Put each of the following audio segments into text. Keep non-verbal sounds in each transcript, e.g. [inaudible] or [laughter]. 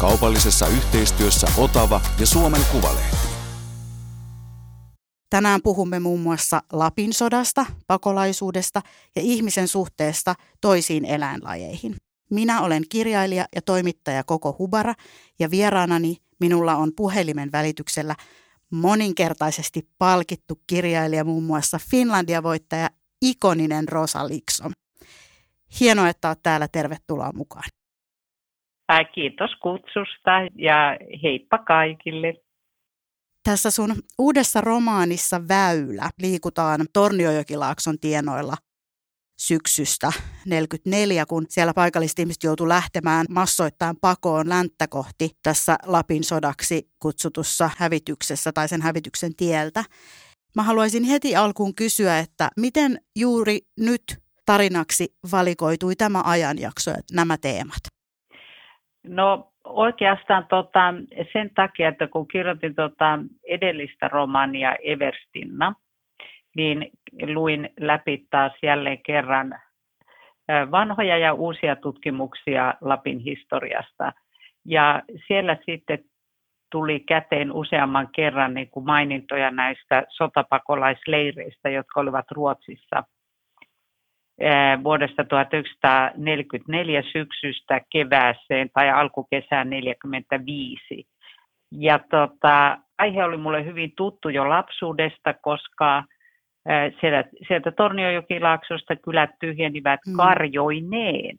Kaupallisessa yhteistyössä Otava ja Suomen Kuvalehti. Tänään puhumme muun muassa Lapin sodasta, pakolaisuudesta ja ihmisen suhteesta toisiin eläinlajeihin. Minä olen kirjailija ja toimittaja Koko Hubara ja vieraanani minulla on puhelimen välityksellä moninkertaisesti palkittu kirjailija muun muassa Finlandia-voittaja ikoninen Rosa Liksom. Hienoa, että olet täällä. Tervetuloa mukaan. Kiitos kutsusta ja heippa kaikille. Tässä sun uudessa romaanissa Väylä liikutaan Torniojokilaakson tienoilla syksystä 44, kun siellä paikalliset ihmiset joutu lähtemään massoittain pakoon länttä kohti tässä Lapin sodaksi kutsutussa hävityksessä tai sen hävityksen tieltä. Mä haluaisin heti alkuun kysyä, että miten juuri nyt tarinaksi valikoitui tämä ajanjakso ja nämä teemat? No oikeastaan tota, sen takia, että kun kirjoitin tota edellistä romania Everstinna, niin luin läpi taas jälleen kerran vanhoja ja uusia tutkimuksia Lapin historiasta. Ja siellä sitten tuli käteen useamman kerran niin kuin mainintoja näistä sotapakolaisleireistä, jotka olivat Ruotsissa – vuodesta 1944 syksystä kevääseen tai alkukesään 1945. Ja tota, aihe oli mulle hyvin tuttu jo lapsuudesta, koska sieltä, sieltä Torniojokilaaksosta kylät tyhjenivät mm. karjoineen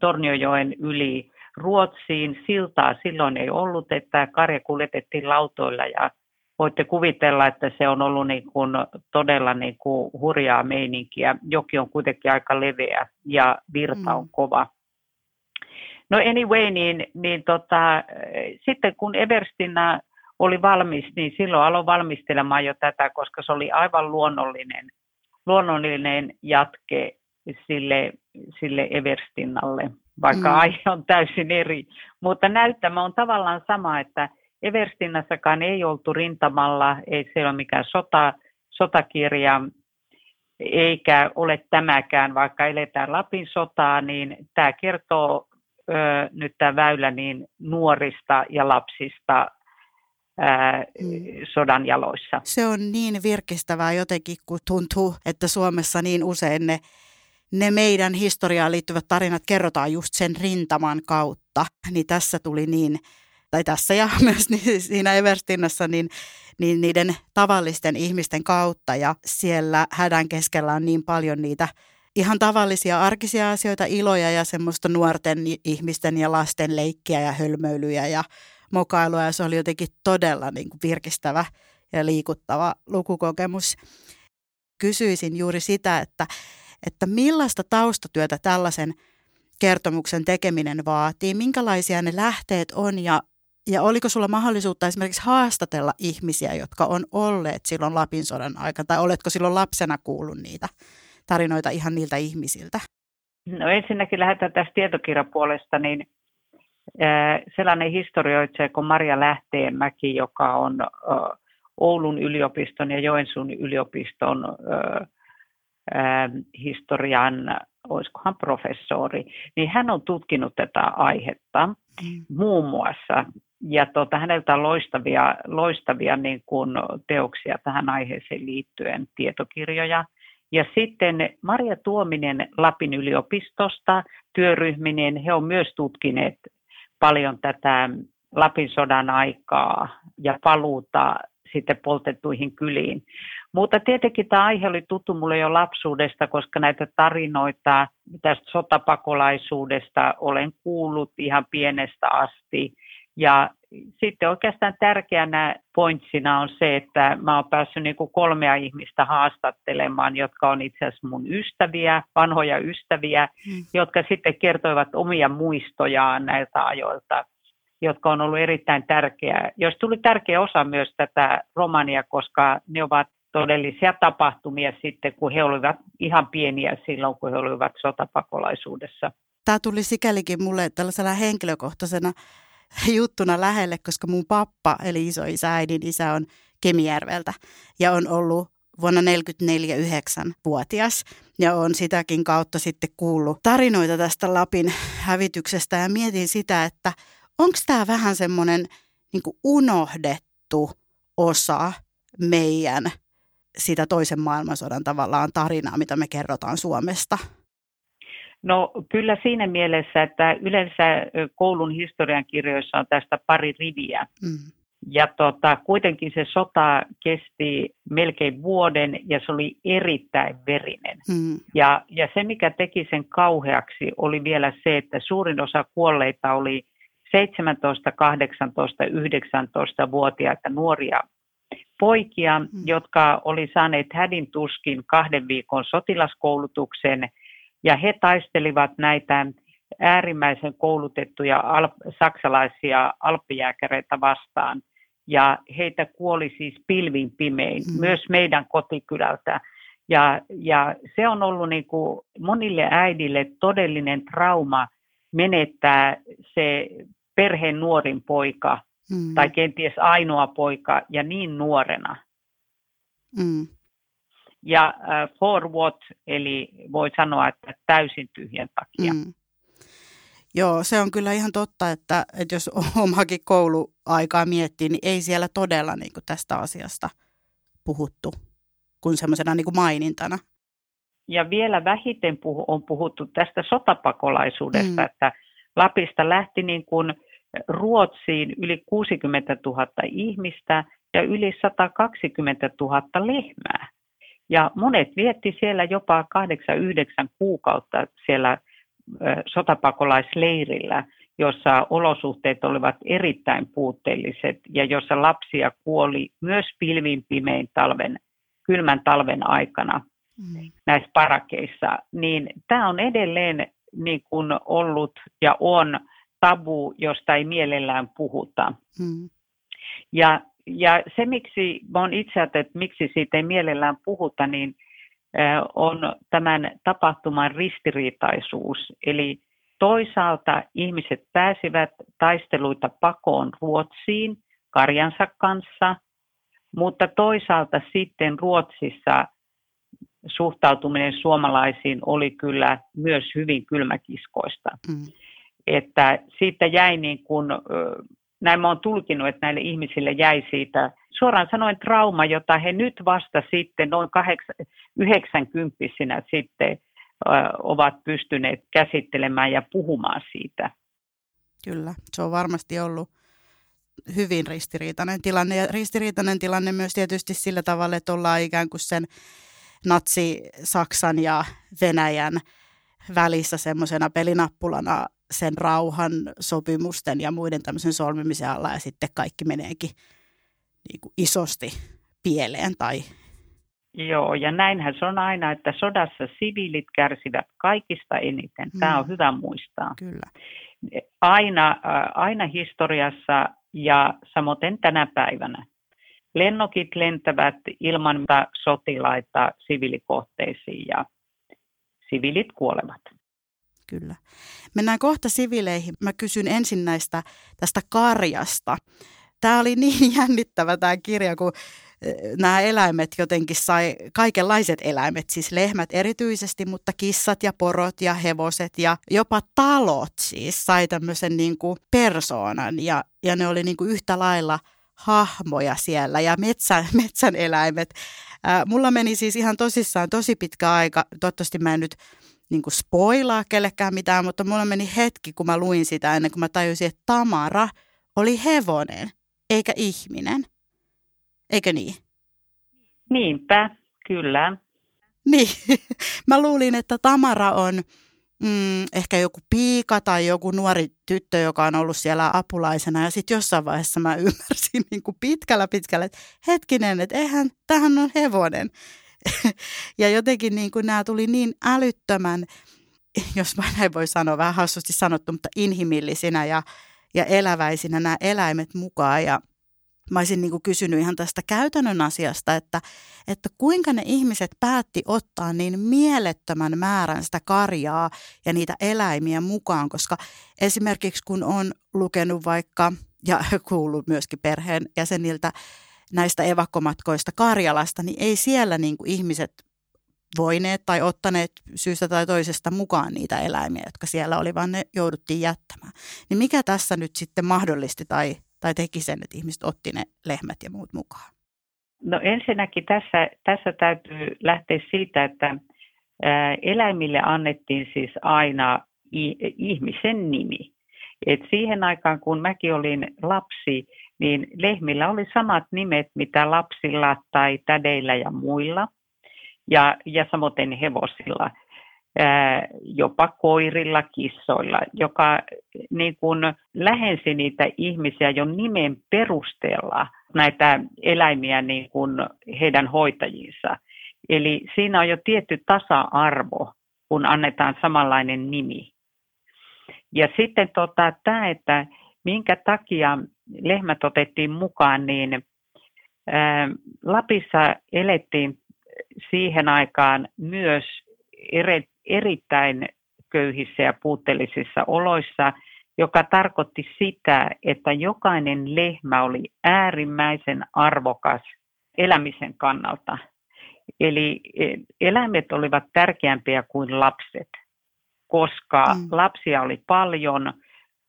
Torniojoen yli Ruotsiin. Siltaa silloin ei ollut, että karja kuljetettiin lautoilla ja voitte kuvitella, että se on ollut niin kuin todella niin kuin hurjaa meininkiä. Joki on kuitenkin aika leveä ja virta on mm. kova. No anyway, niin, niin tota, sitten kun Everstina oli valmis, niin silloin aloin valmistelemaan jo tätä, koska se oli aivan luonnollinen, luonnollinen jatke sille, sille Everstinalle, vaikka mm. aihe on täysin eri. Mutta näyttämä on tavallaan sama, että Everstinnassakaan ei oltu rintamalla, ei se ole mikään sota, sotakirja, eikä ole tämäkään, vaikka eletään Lapin sotaa, niin tämä kertoo ö, nyt tämä väylä niin nuorista ja lapsista mm. sodan jaloissa. Se on niin virkistävää jotenkin, kun tuntuu, että Suomessa niin usein ne, ne meidän historiaan liittyvät tarinat kerrotaan just sen rintaman kautta. Niin tässä tuli niin tai tässä ja [laughs] myös siinä Everstinnassa, niin, niin niiden tavallisten ihmisten kautta. Ja siellä hädän keskellä on niin paljon niitä ihan tavallisia arkisia asioita, iloja ja semmoista nuorten ihmisten ja lasten leikkiä ja hölmöilyjä ja mokailua. Ja se oli jotenkin todella niin kuin virkistävä ja liikuttava lukukokemus. Kysyisin juuri sitä, että, että millaista taustatyötä tällaisen kertomuksen tekeminen vaatii, minkälaisia ne lähteet on? Ja ja oliko sulla mahdollisuutta esimerkiksi haastatella ihmisiä, jotka on olleet silloin Lapin sodan aikana, tai oletko silloin lapsena kuullut niitä tarinoita ihan niiltä ihmisiltä? No ensinnäkin lähdetään tästä tietokirjapuolesta, niin sellainen historioitsija kuin Maria Lähteenmäki, joka on Oulun yliopiston ja Joensuun yliopiston historian, olisikohan professori, niin hän on tutkinut tätä aihetta mm. muun muassa ja tota, häneltä on loistavia, loistavia niin kuin teoksia tähän aiheeseen liittyen, tietokirjoja. Ja sitten Maria Tuominen Lapin yliopistosta työryhminen, he on myös tutkineet paljon tätä Lapin sodan aikaa ja paluuta sitten poltettuihin kyliin. Mutta tietenkin tämä aihe oli tuttu mulle jo lapsuudesta, koska näitä tarinoita tästä sotapakolaisuudesta olen kuullut ihan pienestä asti. Ja sitten oikeastaan tärkeänä pointsina on se, että mä oon päässyt niin kuin kolmea ihmistä haastattelemaan, jotka on itse asiassa mun ystäviä, vanhoja ystäviä, hmm. jotka sitten kertoivat omia muistojaan näiltä ajoilta. jotka on ollut erittäin tärkeää. Jos tuli tärkeä osa myös tätä romania, koska ne ovat todellisia tapahtumia sitten, kun he olivat ihan pieniä silloin, kun he olivat sotapakolaisuudessa. Tämä tuli sikälikin mulle tällaisena henkilökohtaisena [laughs] juttuna lähelle, koska mun pappa, eli iso isä, äidin isä on Kemijärveltä ja on ollut vuonna 1944 9-vuotias ja on sitäkin kautta sitten kuullut tarinoita tästä Lapin hävityksestä ja mietin sitä, että onko tämä vähän semmoinen niin unohdettu osa meidän sitä toisen maailmansodan tavallaan tarinaa, mitä me kerrotaan Suomesta? No kyllä siinä mielessä, että yleensä koulun historiankirjoissa on tästä pari riviä. Mm. Ja tota, kuitenkin se sota kesti melkein vuoden ja se oli erittäin verinen. Mm. Ja, ja se, mikä teki sen kauheaksi, oli vielä se, että suurin osa kuolleita oli 17, 18, 19-vuotiaita nuoria poikia, mm. jotka oli saaneet hädin tuskin kahden viikon sotilaskoulutuksen ja he taistelivat näitä äärimmäisen koulutettuja al- saksalaisia alppijääkäreitä vastaan. Ja heitä kuoli siis pilvin pimein, mm. myös meidän kotikylältä. Ja, ja se on ollut niin kuin monille äidille todellinen trauma menettää se perheen nuorin poika mm. tai kenties ainoa poika ja niin nuorena. Mm. Ja uh, for what, eli voi sanoa, että täysin tyhjän takia. Mm. Joo, se on kyllä ihan totta, että, että jos [laughs] omakin kouluaikaa miettii, niin ei siellä todella niin kuin tästä asiasta puhuttu kuin semmoisena niin kuin mainintana. Ja vielä vähiten puhu, on puhuttu tästä sotapakolaisuudesta, mm. että Lapista lähti niin kuin Ruotsiin yli 60 000 ihmistä ja yli 120 000 lehmää. Ja monet vietti siellä jopa 8-9 kuukautta siellä sotapakolaisleirillä, jossa olosuhteet olivat erittäin puutteelliset ja jossa lapsia kuoli myös pilvin pimein talven, kylmän talven aikana mm. näissä parakeissa, niin tämä on edelleen niin kuin ollut ja on tabu, josta ei mielellään puhuta. Mm. Ja, ja se, miksi olen itse ajatellut, että miksi siitä ei mielellään puhuta, niin on tämän tapahtuman ristiriitaisuus. Eli toisaalta ihmiset pääsivät taisteluita pakoon Ruotsiin karjansa kanssa, mutta toisaalta sitten Ruotsissa suhtautuminen suomalaisiin oli kyllä myös hyvin kylmäkiskoista. Mm että siitä jäi niin kuin, näin mä oon tulkinut, että näille ihmisille jäi siitä suoraan sanoen trauma, jota he nyt vasta sitten noin 90 sitten ovat pystyneet käsittelemään ja puhumaan siitä. Kyllä, se on varmasti ollut hyvin ristiriitainen tilanne ja ristiriitainen tilanne myös tietysti sillä tavalla, että ollaan ikään kuin sen natsi-Saksan ja Venäjän välissä semmoisena pelinappulana sen rauhan sopimusten ja muiden tämmöisen solmimisen alla ja sitten kaikki meneekin niin kuin isosti pieleen tai Joo, ja näinhän se on aina, että sodassa siviilit kärsivät kaikista eniten. Tämä mm. on hyvä muistaa. Kyllä. Aina, aina historiassa ja samoin tänä päivänä. Lennokit lentävät ilman sotilaita siviilikohteisiin ja siviilit kuolevat. Kyllä. Mennään kohta sivileihin. Mä kysyn ensin näistä tästä karjasta. Tämä oli [laughs] niin jännittävä tämä kirja, kun eh, nämä eläimet jotenkin sai, kaikenlaiset eläimet, siis lehmät erityisesti, mutta kissat ja porot ja hevoset ja jopa talot siis sai tämmöisen niin kuin persoonan ja, ja ne oli niin kuin yhtä lailla hahmoja siellä ja metsän, [laughs] metsän eläimet. Ää, mulla meni siis ihan tosissaan tosi pitkä aika, toivottavasti mä en nyt niin kuin spoilaa kellekään mitään, mutta mulla meni hetki, kun mä luin sitä ennen kuin mä tajusin, että Tamara oli hevonen, eikä ihminen. Eikö niin? Niinpä, kyllä. Niin, [laughs] mä luulin, että Tamara on mm, ehkä joku piika tai joku nuori tyttö, joka on ollut siellä apulaisena. Ja sitten jossain vaiheessa mä [laughs] ymmärsin niin kuin pitkällä pitkällä, että hetkinen, että eihän, tähän on hevonen. [laughs] ja jotenkin niin kuin nämä tuli niin älyttömän, jos mä näin voi sanoa, vähän hassusti sanottu, mutta inhimillisinä ja, ja eläväisinä nämä eläimet mukaan. Ja mä olisin niin kuin kysynyt ihan tästä käytännön asiasta, että, että kuinka ne ihmiset päätti ottaa niin mielettömän määrän sitä karjaa ja niitä eläimiä mukaan, koska esimerkiksi kun on lukenut vaikka ja kuullut myöskin perheen jäseniltä näistä evakkomatkoista Karjalasta, niin ei siellä niin kuin ihmiset voineet tai ottaneet syystä tai toisesta mukaan niitä eläimiä, jotka siellä oli, vaan ne jouduttiin jättämään. Niin mikä tässä nyt sitten mahdollisti tai, tai teki sen, että ihmiset otti ne lehmät ja muut mukaan? No ensinnäkin tässä, tässä täytyy lähteä siitä, että eläimille annettiin siis aina ihmisen nimi. Et siihen aikaan, kun mäkin olin lapsi, niin lehmillä oli samat nimet, mitä lapsilla tai tädeillä ja muilla. Ja, ja samoin hevosilla, ää, jopa koirilla, kissoilla, joka niin kun lähensi niitä ihmisiä jo nimen perusteella, näitä eläimiä niin kun heidän hoitajinsa. Eli siinä on jo tietty tasa-arvo, kun annetaan samanlainen nimi. Ja sitten tota, tämä, että minkä takia lehmät otettiin mukaan, niin Lapissa elettiin siihen aikaan myös eri, erittäin köyhissä ja puutteellisissa oloissa, joka tarkoitti sitä, että jokainen lehmä oli äärimmäisen arvokas elämisen kannalta. Eli e, eläimet olivat tärkeämpiä kuin lapset koska mm. lapsia oli paljon,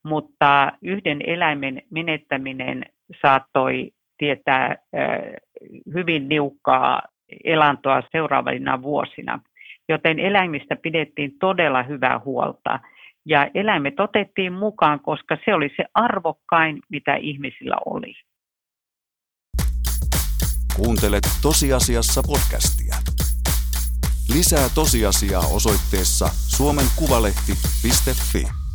mutta yhden eläimen menettäminen saattoi tietää hyvin niukkaa elantoa seuraavina vuosina. Joten eläimistä pidettiin todella hyvää huolta. Ja eläimet otettiin mukaan, koska se oli se arvokkain, mitä ihmisillä oli. Kuuntelet tosiasiassa podcastia. Lisää tosiasiaa osoitteessa suomenkuvalehti.fi.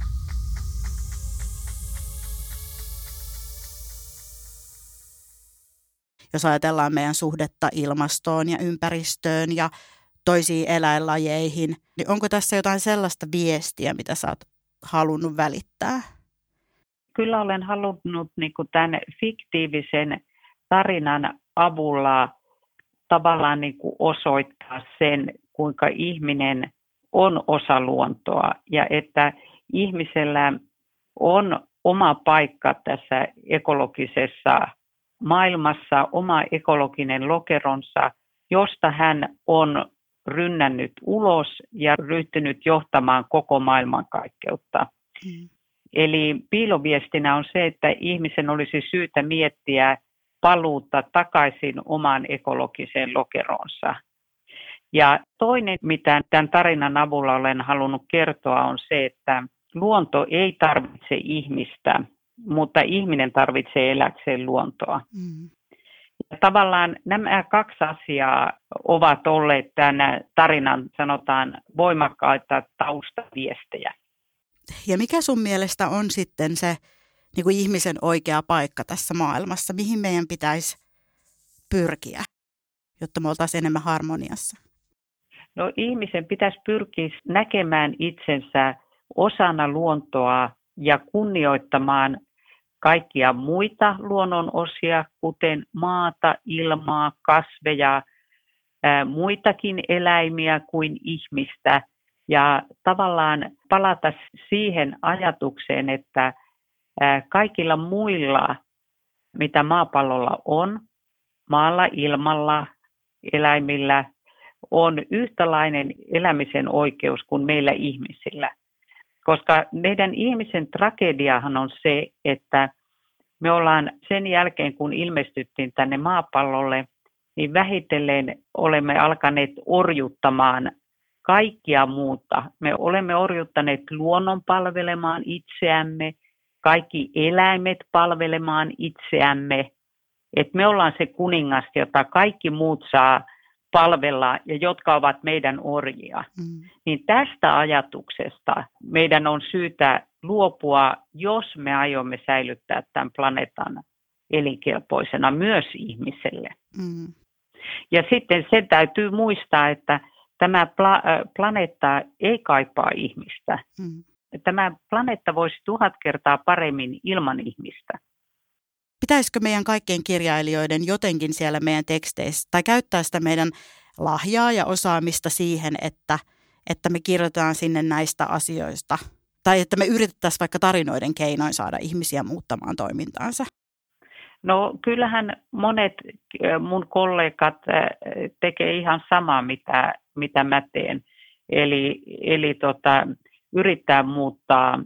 Jos ajatellaan meidän suhdetta ilmastoon ja ympäristöön ja toisiin eläinlajeihin, niin onko tässä jotain sellaista viestiä, mitä sä oot halunnut välittää? Kyllä olen halunnut niin tämän fiktiivisen tarinan avulla tavallaan niin kuin osoittaa sen, kuinka ihminen on osa luontoa ja että ihmisellä on oma paikka tässä ekologisessa maailmassa, oma ekologinen lokeronsa, josta hän on rynnännyt ulos ja ryhtynyt johtamaan koko maailmankaikkeutta. Mm. Eli piiloviestinä on se, että ihmisen olisi syytä miettiä paluutta takaisin omaan ekologiseen lokeronsa. Ja toinen, mitä tämän tarinan avulla olen halunnut kertoa, on se, että luonto ei tarvitse ihmistä, mutta ihminen tarvitsee eläkseen luontoa. Mm. Ja tavallaan nämä kaksi asiaa ovat olleet tämän tarinan, sanotaan, voimakkaita taustaviestejä. Ja mikä sun mielestä on sitten se niin kuin ihmisen oikea paikka tässä maailmassa? Mihin meidän pitäisi pyrkiä, jotta me oltaisiin enemmän harmoniassa? No ihmisen pitäisi pyrkiä näkemään itsensä osana luontoa ja kunnioittamaan kaikkia muita luonnonosia, kuten maata, ilmaa, kasveja, muitakin eläimiä kuin ihmistä. Ja tavallaan palata siihen ajatukseen, että kaikilla muilla, mitä maapallolla on, maalla, ilmalla, eläimillä, on yhtälainen elämisen oikeus kuin meillä ihmisillä. Koska meidän ihmisen tragediahan on se, että me ollaan sen jälkeen, kun ilmestyttiin tänne maapallolle, niin vähitellen olemme alkaneet orjuttamaan kaikkia muuta. Me olemme orjuttaneet luonnon palvelemaan itseämme, kaikki eläimet palvelemaan itseämme. Et me ollaan se kuningas, jota kaikki muut saa palvella ja jotka ovat meidän orjia. Mm. Niin tästä ajatuksesta meidän on syytä luopua, jos me aiomme säilyttää tämän planeetan elinkelpoisena myös ihmiselle. Mm. Ja sitten se täytyy muistaa, että tämä pla- planeetta ei kaipaa ihmistä. Mm. tämä planeetta voisi tuhat kertaa paremmin ilman ihmistä. Pitäisikö meidän kaikkien kirjailijoiden jotenkin siellä meidän teksteissä tai käyttää sitä meidän lahjaa ja osaamista siihen, että, että me kirjoitetaan sinne näistä asioista tai että me yritettäisiin vaikka tarinoiden keinoin saada ihmisiä muuttamaan toimintaansa? No kyllähän monet mun kollegat tekee ihan samaa, mitä, mitä mä teen. Eli, eli tota, yrittää muuttaa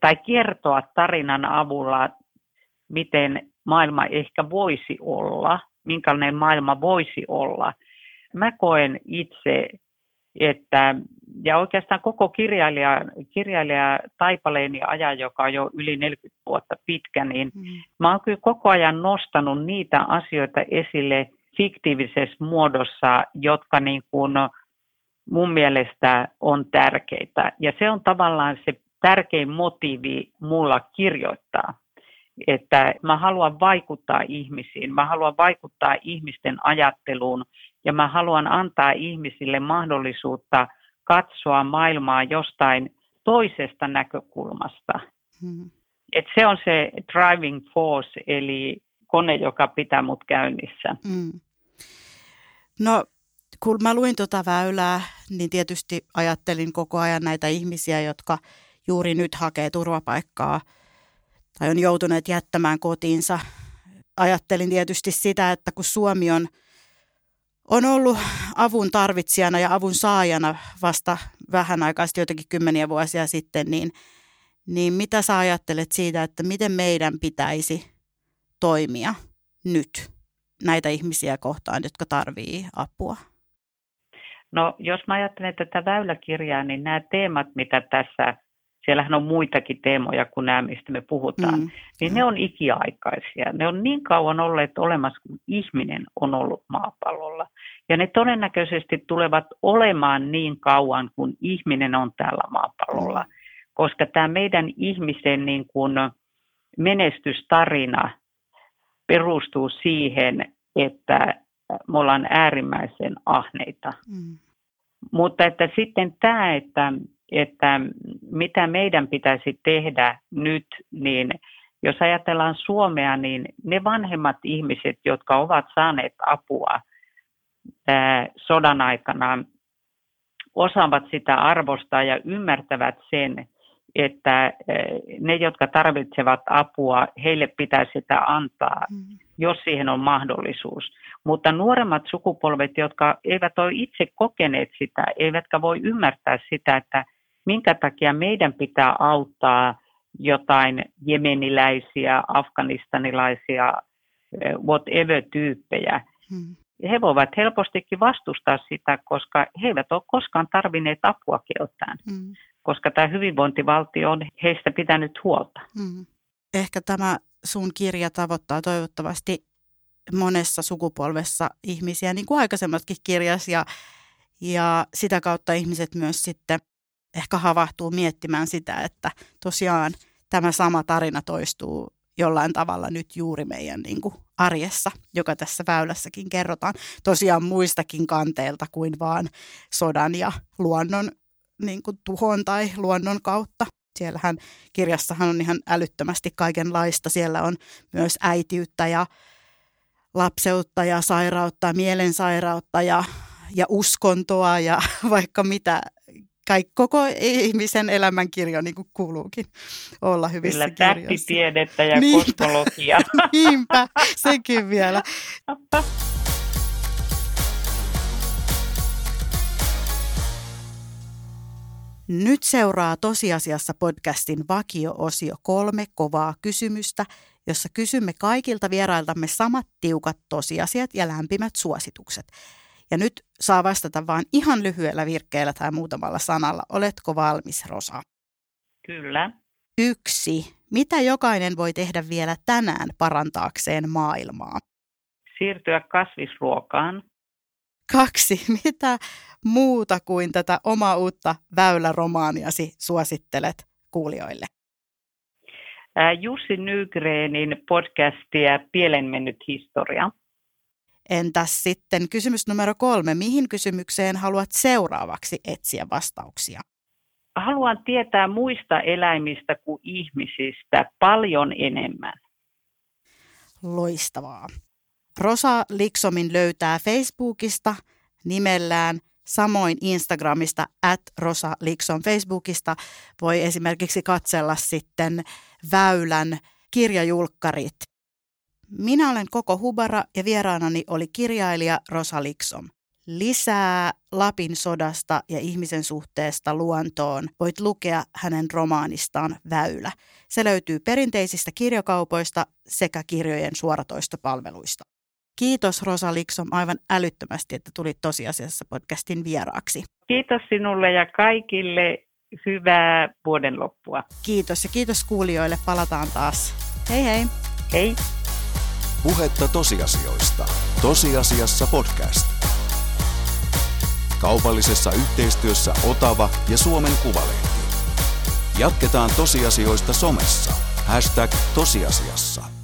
tai kertoa tarinan avulla, miten maailma ehkä voisi olla, minkälainen maailma voisi olla. Mä koen itse, että, ja oikeastaan koko kirjailija, kirjailija Taipaleeni ajan, joka on jo yli 40 vuotta pitkä, niin mm. mä oon kyllä koko ajan nostanut niitä asioita esille fiktiivisessä muodossa, jotka niin kuin mun mielestä on tärkeitä. Ja se on tavallaan se tärkein motiivi mulla kirjoittaa. Että mä haluan vaikuttaa ihmisiin, mä haluan vaikuttaa ihmisten ajatteluun ja mä haluan antaa ihmisille mahdollisuutta katsoa maailmaa jostain toisesta näkökulmasta. Hmm. Et se on se driving force, eli kone, joka pitää mut käynnissä. Hmm. No kun mä luin tuota väylää, niin tietysti ajattelin koko ajan näitä ihmisiä, jotka juuri nyt hakee turvapaikkaa tai on joutuneet jättämään kotiinsa. Ajattelin tietysti sitä, että kun Suomi on, on ollut avun tarvitsijana ja avun saajana vasta vähän aikaa jotenkin kymmeniä vuosia sitten, niin, niin mitä sä ajattelet siitä, että miten meidän pitäisi toimia nyt näitä ihmisiä kohtaan, jotka tarvii apua? No jos mä ajattelen tätä väyläkirjaa, niin nämä teemat, mitä tässä, siellähän on muitakin teemoja kuin nämä, mistä me puhutaan, mm. niin ne on ikiaikaisia. Ne on niin kauan olleet olemassa, kun ihminen on ollut maapallolla. Ja ne todennäköisesti tulevat olemaan niin kauan, kun ihminen on täällä maapallolla. Mm. Koska tämä meidän ihmisen niin kuin menestystarina perustuu siihen, että me ollaan äärimmäisen ahneita. Mm. Mutta että sitten tämä, että, että mitä meidän pitäisi tehdä nyt, niin jos ajatellaan Suomea, niin ne vanhemmat ihmiset, jotka ovat saaneet apua ää, sodan aikana, osaavat sitä arvostaa ja ymmärtävät sen, että ne, jotka tarvitsevat apua, heille pitää sitä antaa, mm. jos siihen on mahdollisuus. Mutta nuoremmat sukupolvet, jotka eivät ole itse kokeneet sitä, eivätkä voi ymmärtää sitä, että minkä takia meidän pitää auttaa jotain jemeniläisiä, afganistanilaisia, eh, whatever-tyyppejä. Hmm. He voivat helpostikin vastustaa sitä, koska he eivät ole koskaan tarvinneet apua keltään, hmm. koska tämä hyvinvointivaltio on heistä pitänyt huolta. Hmm. Ehkä tämä sun kirja tavoittaa toivottavasti monessa sukupolvessa ihmisiä, niin kuin aikaisemmatkin kirjas, ja, ja sitä kautta ihmiset myös sitten ehkä havahtuu miettimään sitä, että tosiaan tämä sama tarina toistuu jollain tavalla nyt juuri meidän niin kuin arjessa, joka tässä väylässäkin kerrotaan. Tosiaan muistakin kanteilta kuin vaan sodan ja luonnon niin kuin tuhon tai luonnon kautta. Siellähän kirjassahan on ihan älyttömästi kaikenlaista. Siellä on myös äitiyttä ja lapseutta ja sairautta, mielensairautta ja, ja uskontoa ja [laughs] vaikka mitä. Kaikki, koko ihmisen elämän kirjo niin kuin kuuluukin olla hyvissä Kyllä, kirjoissa. tähtitiedettä ja Niinpä. kosmologia. [laughs] Niinpä, sekin vielä. Nyt seuraa tosiasiassa podcastin vakio-osio kolme kovaa kysymystä, jossa kysymme kaikilta vierailtamme samat tiukat tosiasiat ja lämpimät suositukset. Ja nyt saa vastata vain ihan lyhyellä virkkeellä tai muutamalla sanalla. Oletko valmis, Rosa? Kyllä. Yksi. Mitä jokainen voi tehdä vielä tänään parantaakseen maailmaa? Siirtyä kasvisruokaan. Kaksi. [laughs] Mitä muuta kuin tätä omaa uutta väyläromaaniasi suosittelet kuulijoille? Jussi Nygreenin podcastia Pielen mennyt historia. Entäs sitten kysymys numero kolme. Mihin kysymykseen haluat seuraavaksi etsiä vastauksia? haluan tietää muista eläimistä kuin ihmisistä paljon enemmän. Loistavaa. Rosa Liksomin löytää Facebookista nimellään Samoin Instagramista at Rosa Likson Facebookista voi esimerkiksi katsella sitten väylän kirjajulkkarit. Minä olen Koko Hubara ja vieraanani oli kirjailija Rosa Liksom. Lisää Lapin sodasta ja ihmisen suhteesta luontoon voit lukea hänen romaanistaan Väylä. Se löytyy perinteisistä kirjakaupoista sekä kirjojen suoratoistopalveluista. Kiitos Rosa Liksom aivan älyttömästi, että tulit tosiasiassa podcastin vieraaksi. Kiitos sinulle ja kaikille. Hyvää vuoden loppua. Kiitos ja kiitos kuulijoille. Palataan taas. Hei hei. Hei. Puhetta tosiasioista. Tosiasiassa podcast. Kaupallisessa yhteistyössä Otava ja Suomen Kuvalehti. Jatketaan tosiasioista somessa. Hashtag tosiasiassa.